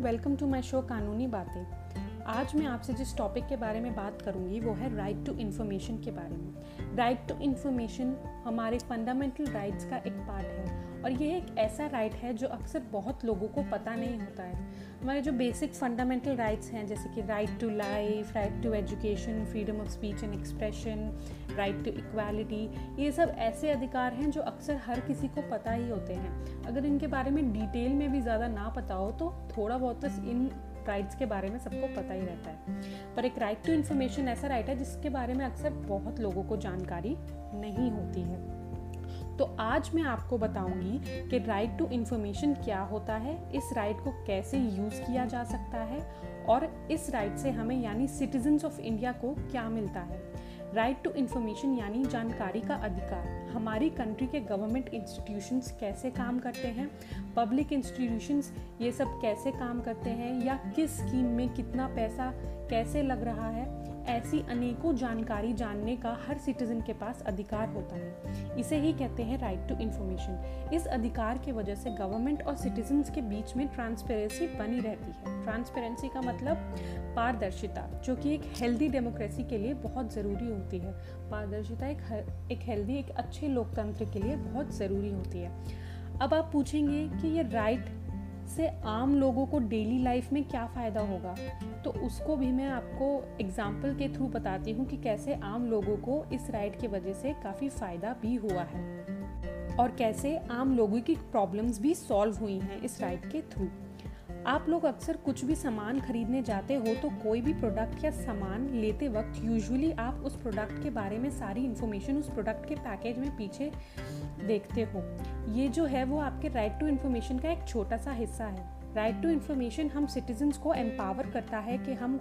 Welcome to my show कानूनी बातें। आज मैं आपसे जिस टॉपिक के बारे में बात करूँगी, वो है राइट टू इन्फॉर्मेशन के बारे में। राइट टू इन्फॉर्मेशन हमारे फंडामेंटल राइट्स का एक पार्ट है। और यह एक ऐसा राइट है जो अक्सर बहुत लोगों को पता नहीं होता है। हमारे जो बेसिक फंडामेंटल राइट्स हैं, जैसे कि right to life right to education freedom of speech and expression right to equality ये सब ऐसे अधिकार हैं जो अक्सर हर किसी को पता ही होते हैं। अगर इनके बारे में डिटेल में भी ज़्यादा ना पता हो तो थोड़ा बहुत बस इन राइट्स के बारे में सबको पता ही रहता है। पर एक राइट टू इन्फॉर्मेशन ऐसा राइट है जिसके बारे में अक्सर बहुत लोगों को जानकारी नहीं होती है। तो आज मैं आपको बताऊँगी कि राइट टू इन्फॉर्मेशन क्या होता है, इस राइट को कैसे यूज़ किया जा सकता है और इस राइट से हमें यानी सिटीजन्स ऑफ़ इंडिया को क्या मिलता है। राइट टू इन्फॉर्मेशन यानी जानकारी का अधिकार। हमारी कंट्री के गवर्नमेंट इंस्टीट्यूशंस कैसे काम करते हैं? पब्लिक इंस्टीट्यूशंस ये सब कैसे काम करते हैं? या किस स्कीम में कितना पैसा कैसे लग रहा है? ऐसी अनेकों जानकारी जानने का हर सिटीजन के पास अधिकार होता है। इसे ही कहते हैं राइट टू इन्फॉर्मेशन इस अधिकार की वजह से गवर्नमेंट और सिटीजन्स के बीच में ट्रांसपेरेंसी बनी रहती है। ट्रांसपेरेंसी का मतलब पारदर्शिता, जो कि एक हेल्दी डेमोक्रेसी के लिए बहुत ज़रूरी होती है। पारदर्शिता एक एक हेल्दी एक अच्छे लोकतंत्र के लिए बहुत ज़रूरी होती है। अब आप पूछेंगे कि ये राइट से आम लोगों को डेली लाइफ में क्या फ़ायदा होगा? तो उसको भी मैं आपको एग्ज़ाम्पल के थ्रू बताती हूँ कि कैसे आम लोगों को इस राइड की वजह से काफ़ी फ़ायदा भी हुआ है और कैसे आम लोगों की प्रॉब्लम्स भी सॉल्व हुई हैं इस राइड के थ्रू आप लोग अक्सर कुछ भी सामान खरीदने जाते हो तो कोई भी प्रोडक्ट या सामान लेते वक्त यूजुअली आप उस प्रोडक्ट के बारे में सारी इन्फॉर्मेशन उस प्रोडक्ट के पैकेज में पीछे देखते हो। ये जो है वो आपके राइट टू इन्फॉर्मेशन का एक छोटा सा हिस्सा है। राइट टू इन्फॉर्मेशन हम सिटीजन्स को एम्पावर करता है कि हम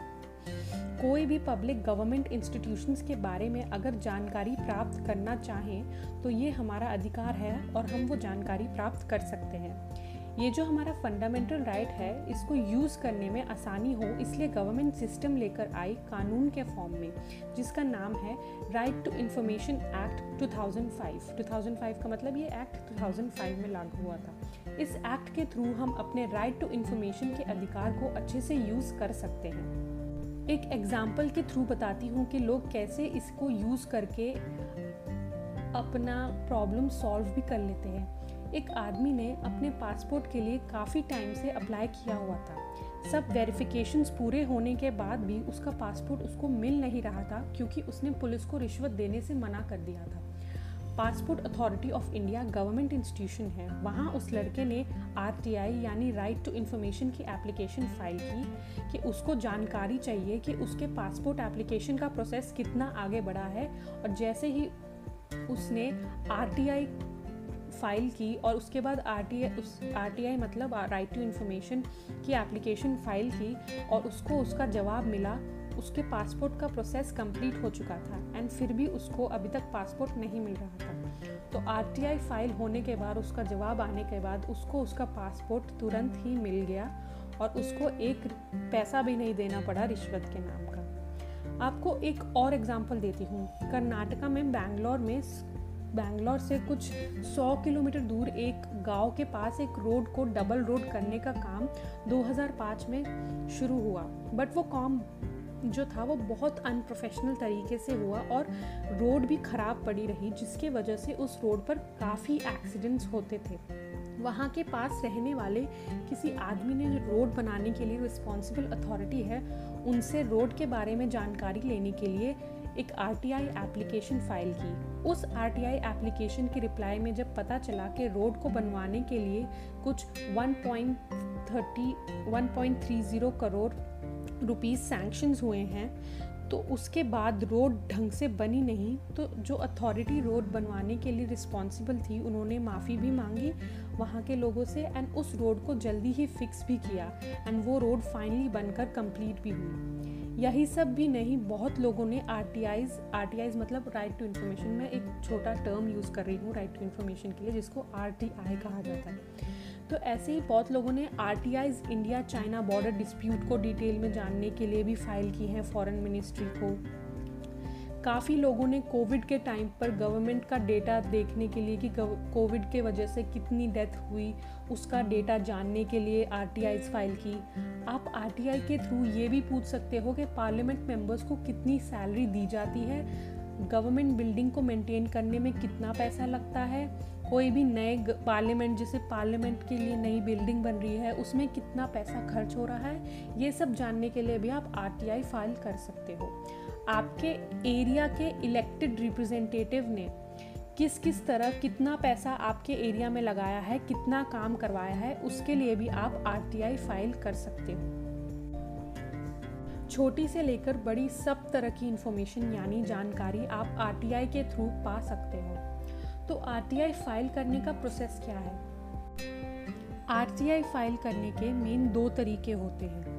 कोई भी पब्लिक गवर्नमेंट इंस्टीट्यूशंस के बारे में अगर जानकारी प्राप्त करना चाहें तो ये हमारा अधिकार है और हम वो जानकारी प्राप्त कर सकते हैं। ये जो हमारा फंडामेंटल राइट है, इसको यूज़ करने में आसानी हो, इसलिए गवर्नमेंट सिस्टम लेकर आई कानून के फॉर्म में, जिसका नाम है राइट टू इंफॉर्मेशन एक्ट 2005 2005 का मतलब ये एक्ट 2005 में लागू हुआ था। इस एक्ट के थ्रू हम अपने राइट टू इंफॉर्मेशन के अधिकार को अच्छे से यूज़ कर सकते हैं। एक एग्ज़ाम्पल के थ्रू बताती हूँ कि लोग कैसे इसको यूज़ करके अपना प्रॉब्लम सॉल्व भी कर लेते हैं। एक आदमी ने अपने पासपोर्ट के लिए काफ़ी टाइम से अप्लाई किया हुआ था। सब वेरिफिकेशन पूरे होने के बाद भी उसका पासपोर्ट उसको मिल नहीं रहा था क्योंकि उसने पुलिस को रिश्वत देने से मना कर दिया था। Passport authority of India government institution है। वहाँ उस लड़के ने आरटीआई यानी राइट टू इन्फॉर्मेशन की एप्लीकेशन फ़ाइल की कि उसको जानकारी चाहिए कि उसके पासपोर्ट एप्लीकेशन का प्रोसेस कितना आगे बढ़ा है। और जैसे ही उसने आरटीआई फ़ाइल की और उसके बाद आर टी आई उस आर टी आई मतलब राइट टू इन्फॉर्मेशन की एप्लीकेशन फ़ाइल की और उसको उसका जवाब मिला। उसके पासपोर्ट का प्रोसेस कंप्लीट हो चुका था एंड फिर भी उसको अभी तक पासपोर्ट नहीं मिल रहा था। तो आर टी आई फ़ाइल होने के बाद, उसका जवाब आने के बाद उसको उसका पासपोर्ट तुरंत ही मिल गया और उसको एक पैसा भी नहीं देना पड़ा रिश्वत के नाम का। आपको एक और एग्ज़ाम्पल देती हूँ। कर्नाटका में बैंगलोर में बैंगलोर से कुछ 100 किलोमीटर दूर एक गाँव के पास एक रोड को डबल रोड करने का काम 2005 में शुरू हुआ। बट वो काम जो था, वो बहुत अनप्रोफेशनल तरीके से हुआ और रोड भी ख़राब पड़ी रही, जिसके वजह से उस रोड पर काफ़ी एक्सीडेंट्स होते थे। वहाँ के पास रहने वाले किसी आदमी ने जो रोड बनाने के लिए रिस्पॉन्सिबल अथॉरिटी है, उनसे रोड के बारे में जानकारी लेने के लिए एक आरटीआई एप्लीकेशन फ़ाइल की। उस आरटीआई एप्लीकेशन की रिप्लाई में जब पता चला कि रोड को बनवाने के लिए कुछ 1.30 1.30 करोड़ रुपीस सैंक्शंस हुए हैं तो उसके बाद रोड ढंग से बनी नहीं तो जो अथॉरिटी रोड बनवाने के लिए रिस्पॉन्सिबल थी, उन्होंने माफ़ी भी मांगी वहाँ के लोगों से एंड उस रोड को जल्दी ही फिक्स भी किया एंड वो रोड फाइनली बनकर कंप्लीट भी हुई। यही सब भी नहीं, बहुत लोगों ने R T Is R T Is मतलब राइट टू इन्फॉर्मेशन में एक छोटा टर्म यूज़ कर रही हूँ राइट टू इन्फॉर्मेशन के लिए, जिसको आर टी आई कहा जाता है। तो ऐसे ही बहुत लोगों ने R T Is India China border dispute को डिटेल में जानने के लिए भी फ़ाइल की है फॉरेन मिनिस्ट्री को। काफ़ी लोगों ने कोविड के टाइम पर गवर्नमेंट का डेटा देखने के लिए कि कोविड के वजह से कितनी डेथ हुई, उसका डेटा जानने के लिए आरटीआई फ़ाइल की। आप आरटीआई के थ्रू ये भी पूछ सकते हो कि पार्लियामेंट मेंबर्स को कितनी सैलरी दी जाती है। गवर्नमेंट बिल्डिंग को मेंटेन करने में कितना पैसा लगता है? कोई भी नए पार्लियामेंट, जैसे पार्लियामेंट के लिए नई बिल्डिंग बन रही है, उसमें कितना पैसा खर्च हो रहा है? ये सब जानने के लिए भी आप आरटीआई फ़ाइल कर सकते हो। आपके एरिया के इलेक्टेड रिप्रेजेंटेटिव ने किस किस तरह कितना पैसा आपके एरिया में लगाया है, कितना काम करवाया है, उसके लिए भी आप आरटीआई फ़ाइल कर सकते हो। छोटी से लेकर बड़ी सब तरह की इंफॉर्मेशन यानी जानकारी आप आरटीआई के थ्रू पा सकते हो। तो आरटीआई फ़ाइल करने का प्रोसेस क्या है? आर फ़ाइल करने के मेन दो तरीके होते हैं।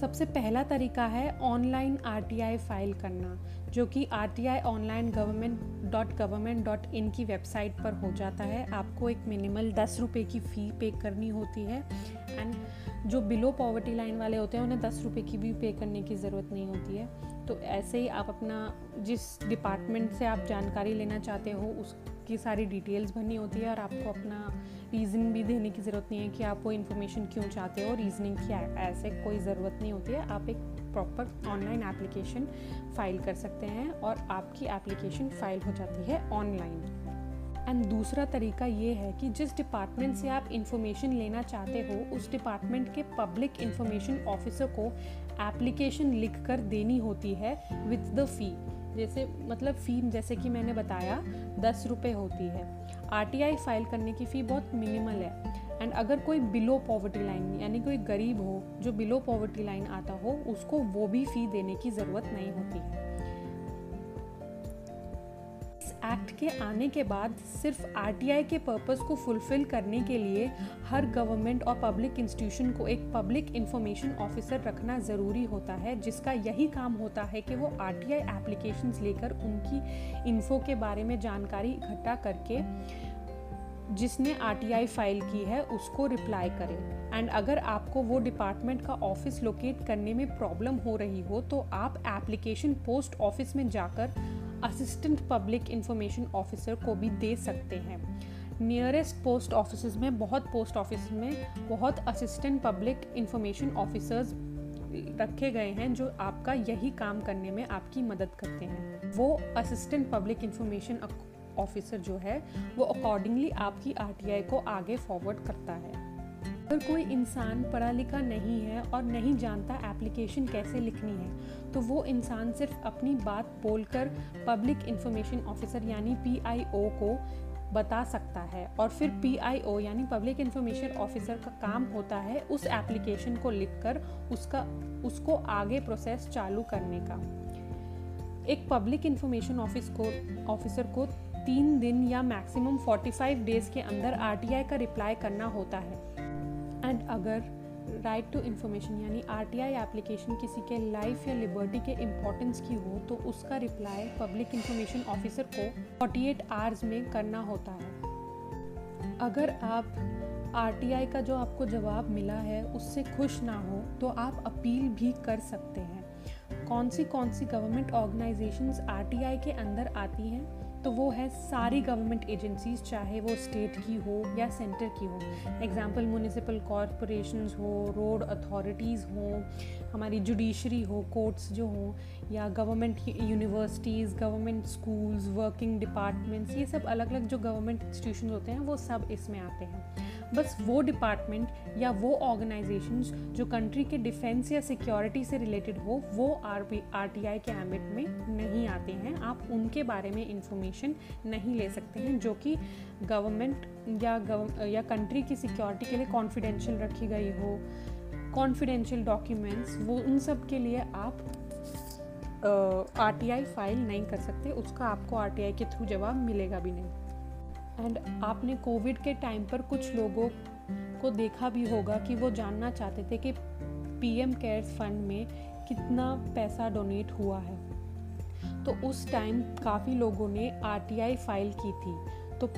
सबसे पहला तरीका है ऑनलाइन आरटीआई फ़ाइल करना, जो कि R T I online government dot government dot in की वेबसाइट पर हो जाता है। आपको एक मिनिमल दस रुपये की फ़ी पे करनी होती है। एंड जो बिलो पॉवर्टी लाइन वाले होते हैं, उन्हें दस रुपये की भी पे करने की ज़रूरत नहीं होती है। तो ऐसे ही आप अपना जिस डिपार्टमेंट से आप जानकारी लेना चाहते हो उसकी सारी डिटेल्स भरनी होती है और आपको अपना रीज़न भी देने की ज़रूरत नहीं है कि आप वो इन्फॉर्मेशन क्यों चाहते हो रीजनिंग की ऐसे कोई ज़रूरत नहीं होती है। आप एक प्रॉपर ऑनलाइन एप्लीकेशन फ़ाइल कर सकते हैं और आपकी एप्लीकेशन फ़ाइल हो जाती है ऑनलाइन एंड दूसरा तरीका ये है कि जिस डिपार्टमेंट से आप इंफॉर्मेशन लेना चाहते हो, उस डिपार्टमेंट के पब्लिक इंफॉर्मेशन ऑफिसर को एप्लीकेशन लिख कर देनी होती है विथ द फ़ी जैसे मतलब फ़ी जैसे कि मैंने बताया, दस रुपये होती है। आरटीआई फ़ाइल करने की फ़ी बहुत मिनिमल है। एंड अगर कोई बिलो पॉवर्टी लाइन यानी कोई गरीब हो, जो बिलो पॉवर्टी लाइन आता हो, उसको वो भी फ़ी देने की ज़रूरत नहीं होती। है के आने के बाद सिर्फ़ आरटीआई के पर्पज़ को फुलफ़िल करने के लिए हर गवर्नमेंट और पब्लिक इंस्टीट्यूशन को एक पब्लिक इंफॉर्मेशन ऑफिसर रखना ज़रूरी होता है, जिसका यही काम होता है कि वो आर टी एप्लीकेशंस लेकर उनकी इन्फो के बारे में जानकारी इकट्ठा करके जिसने आरटीआई फ़ाइल की है, उसको रिप्लाई करें। एंड अगर आपको वो डिपार्टमेंट का ऑफ़िस लोकेट करने में प्रॉब्लम हो रही हो तो आप एप्लीकेशन पोस्ट ऑफ़िस में जाकर असिस्टेंट पब्लिक इंफॉर्मेशन ऑफिसर को भी दे सकते हैं। नियरेस्ट पोस्ट ऑफ़िस में, बहुत पोस्ट ऑफ़िस में बहुत असिस्टेंट पब्लिक इंफॉर्मेशन ऑफिसर्स रखे गए हैं जो आपका यही काम करने में आपकी मदद करते हैं। वो असिस्टेंट पब्लिक इंफॉर्मेशन ऑफिसर जो है, वो अकॉर्डिंगली आपकी आरटीआई को आगे फॉरवर्ड करता है। अगर कोई इंसान पढ़ा लिखा नहीं है और नहीं जानता एप्लीकेशन कैसे लिखनी है तो वो इंसान सिर्फ़ अपनी बात बोलकर पब्लिक इंफॉर्मेशन ऑफिसर यानी पीआईओ को बता सकता है और फिर पीआईओ यानी पब्लिक इंफॉर्मेशन ऑफिसर का काम होता है उस एप्लीकेशन को लिखकर उसका, उसको आगे प्रोसेस चालू करने का। एक पब्लिक इंफॉर्मेशन ऑफ़िस को ऑफिसर को तीन दिन या मैक्सिमम 45 डेज़ के अंदर आरटीआई का रिप्लाई करना होता है। एंड अगर राइट टू इन्फॉर्मेशन यानी आर टी आई एप्लीकेशन किसी के लाइफ या लिबर्टी के इम्पोर्टेंस की हो तो उसका रिप्लाई पब्लिक इंफॉर्मेशन ऑफिसर को 48 आवर्स में करना होता है। अगर आप आर टी आई का जो आपको जवाब मिला है, उससे खुश ना हो तो आप अपील भी कर सकते हैं। कौन सी कौन सी government organisations R T I के अंदर आती हैं? तो वो है सारी गवर्नमेंट एजेंसीज चाहे वो स्टेट की हो या सेंटर की हो। एग्ज़ाम्पल म्यूनिसिपल कॉरपोरेशन हो रोड अथॉरिटीज़ हो, हमारी जुडिशरी हो कोर्ट्स जो हो, या government universities government schools working departments ये सब अलग अलग जो गवर्नमेंट इंस्टीट्यूशन होते हैं, वो सब इसमें आते हैं। बस वो डिपार्टमेंट या वो ऑर्गेनाइजेशन जो कंट्री के डिफेंस या सिक्योरिटी से रिलेटेड हो, वो आर आर टी आई के एम्बिट में नहीं आते हैं। आप उनके बारे में इंफॉर्मेशन नहीं ले सकते हैं, जो कि गवर्नमेंट या गव, या कंट्री की सिक्योरिटी के लिए कॉन्फिडेंशियल रखी गई हो कॉन्फिडेंशियल डॉक्यूमेंट्स वो उन सब के लिए आप आर टी आई फ़ाइल नहीं कर सकते। उसका आपको आर टी आई के थ्रू जवाब मिलेगा भी नहीं। एंड आपने कोविड के टाइम पर कुछ लोगों को देखा भी होगा कि वो जानना चाहते थे कि पीएम केयर्स फंड में कितना पैसा डोनेट हुआ है। तो उस टाइम काफ़ी लोगों ने आरटीआई फ़ाइल की थी। तो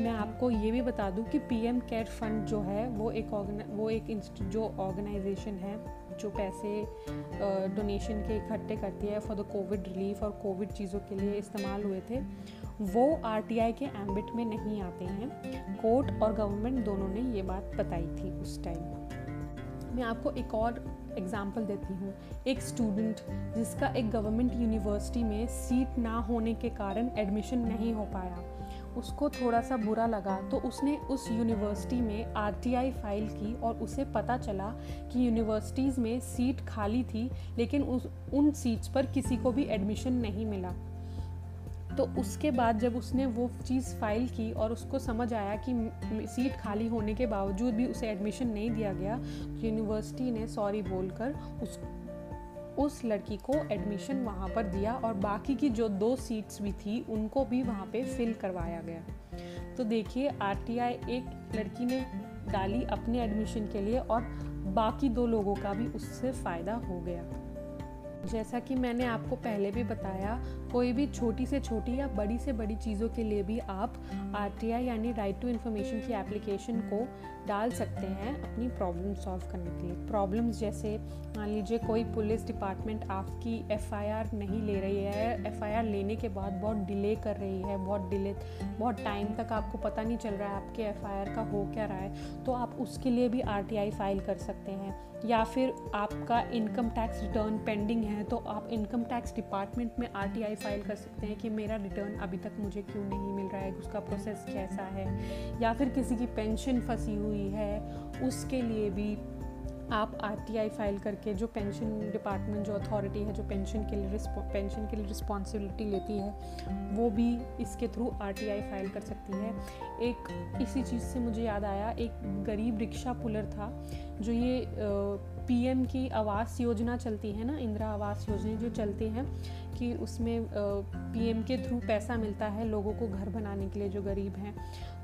मैं आपको ये भी बता दूँ कि पीएम केयर फंड जो है, वो एक वो एक जो ऑर्गेनाइजेशन है जो पैसे डोनेशन के इकट्ठे करती है फॉर द कोविड रिलीफ और कोविड चीज़ों के लिए इस्तेमाल हुए थे, वो आरटीआई के एम्बिट में नहीं आते हैं। कोर्ट और गवर्नमेंट दोनों ने ये बात बताई थी उस टाइम मैं आपको एक और एग्ज़ाम्पल देती हूँ। एक स्टूडेंट जिसका एक गवर्नमेंट यूनिवर्सिटी में सीट ना होने के कारण एडमिशन नहीं हो पाया। उसको थोड़ा सा बुरा लगा तो उसने उस यूनिवर्सिटी में आरटीआई फ़ाइल की और उसे पता चला कि यूनिवर्सिटीज़ में सीट खाली थी, लेकिन उस, उन सीट्स पर किसी को भी एडमिशन नहीं मिला। तो उसके बाद जब उसने वो चीज़ फ़ाइल की और उसको समझ आया कि सीट खाली होने के बावजूद भी उसे एडमिशन नहीं दिया गया तो यूनिवर्सिटी ने सॉरी बोलकर उस उस लड़की को एडमिशन वहाँ पर दिया और बाकी की जो दो सीट्स भी थी, उनको भी वहाँ पे फिल करवाया गया। तो देखिए आरटीआई एक लड़की ने डाली अपने एडमिशन के लिए और बाकी दो लोगों का भी उससे फ़ायदा हो गया। जैसा कि मैंने आपको पहले भी बताया, कोई भी छोटी से छोटी या बड़ी से बड़ी चीज़ों के लिए भी आप आरटीआई यानी राइट टू इन्फॉर्मेशन की एप्लीकेशन को डाल सकते हैं अपनी प्रॉब्लम सॉल्व करने के लिए। प्रॉब्लम्स जैसे, मान लीजिए कोई पुलिस डिपार्टमेंट आपकी एफआईआर नहीं ले रही है एफआईआर लेने के बाद बहुत डिले कर रही है, बहुत डिले बहुत टाइम तक आपको पता नहीं चल रहा है आपके एफआईआर का हो क्या रहा है तो आप उसके लिए भी आरटीआई फ़ाइल कर सकते हैं। या फिर आपका इनकम टैक्स रिटर्न पेंडिंग है तो आप इनकम टैक्स डिपार्टमेंट में आरटीआई फ़ाइल कर सकते हैं कि मेरा रिटर्न अभी तक मुझे क्यों नहीं मिल रहा है, उसका प्रोसेस कैसा है। या फिर किसी की पेंशन फंसी हुई है, उसके लिए भी आप आरटीआई फ़ाइल करके जो पेंशन डिपार्टमेंट जो अथॉरिटी है, जो पेंशन के लिए पेंशन के लिए रिस्पॉन्सिबिलिटी लेती है, वो भी इसके थ्रू आरटीआई फ़ाइल कर सकती है। एक इसी चीज़ से मुझे याद आया, एक गरीब रिक्शा पुलर था जो ये पीएम की आवास योजना चलती है ना, इंदिरा आवास योजना जो चलती है, कि उसमें पीएम के थ्रू पैसा मिलता है लोगों को घर बनाने के लिए जो गरीब हैं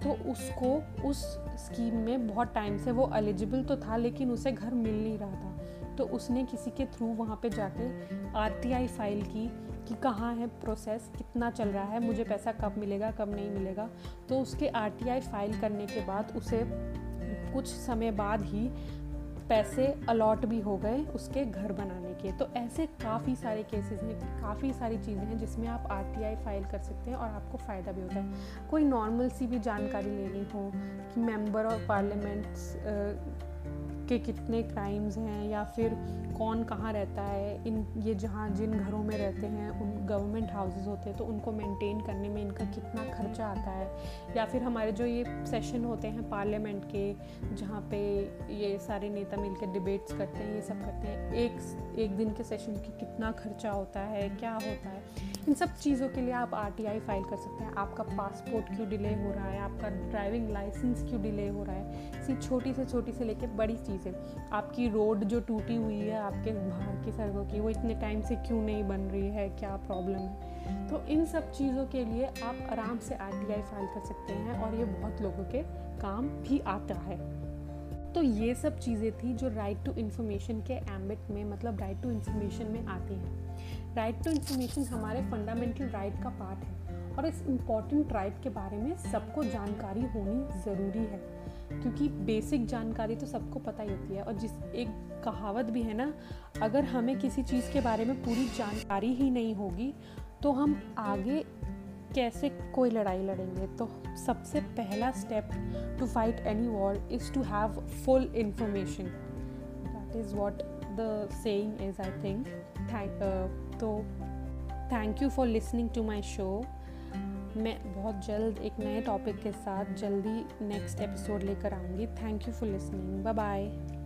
तो उसको उस स्कीम में बहुत टाइम से वो एलिजिबल तो था, लेकिन उसे घर मिल नहीं रहा था। तो उसने किसी के थ्रू वहाँ पे जाके आर फ़ाइल की, कि कहाँ है प्रोसेस, कितना चल रहा है, मुझे पैसा कब मिलेगा, कब नहीं मिलेगा। तो उसके आरटीआई फ़ाइल करने के बाद उसे कुछ समय बाद ही पैसे अलॉट भी हो गए उसके घर बनाने के। तो ऐसे काफ़ी सारे केसेस हैं, काफ़ी सारी चीज़ें हैं जिसमें आप आरटीआई फ़ाइल कर सकते हैं और आपको फ़ायदा भी होता है। कोई नॉर्मल सी भी जानकारी लेनी हो कि मेंबर ऑफ़ पार्लियामेंट्स के कितने क्राइम्स हैं या फिर कौन कहाँ रहता है? इन, ये जहाँ, जिन घरों में रहते हैं, उन गवर्नमेंट हाउसेस होते हैं तो उनको मेंटेन करने में इनका कितना खर्चा आता है? या फिर हमारे जो ये सेशन होते हैं पार्लियामेंट के, जहाँ पे ये सारे नेता मिलकर डिबेट्स करते हैं, ये सब करते हैं, एक एक दिन के सेशन की कितना खर्चा होता है? क्या होता है? इन सब चीज़ों के लिए आप आरटीआई फ़ाइल कर सकते हैं। आपका पासपोर्ट क्यों डिले हो रहा है? आपका ड्राइविंग लाइसेंस क्यों डिले हो रहा है? इसी छोटी से छोटी से लेकर बड़ी चीज़ें। आपकी रोड जो टूटी हुई है, आपके बाहर की सड़कों की, वो इतने टाइम से क्यों नहीं बन रही है? क्या प्रॉब्लम है? तो इन सब चीज़ों के लिए आप आराम से आरटीआई फ़ाइल कर सकते हैं और ये बहुत लोगों के काम भी आता है। तो ये सब चीज़ें थी जो राइट टू इन्फॉर्मेशन के एम्बिट में मतलब राइट टू इन्फॉर्मेशन में आती हैं। राइट टू इन्फॉर्मेशन हमारे फंडामेंटल राइट का पार्ट है और इस इंपॉर्टेंट राइट के बारे में सबको जानकारी होनी ज़रूरी है। क्योंकि बेसिक जानकारी तो सबको पता ही होती है और जिस एक कहावत भी है ना, अगर हमें किसी चीज़ के बारे में पूरी जानकारी ही नहीं होगी तो हम आगे कैसे कोई लड़ाई लड़ेंगे? तो सबसे पहला step to fight any war is to have full information that is what the saying is I think तो thank you for listening to my show मैं बहुत जल्द एक नए टॉपिक के साथ जल्दी नेक्स्ट एपिसोड लेकर आऊँगी. Thank you for listening bye bye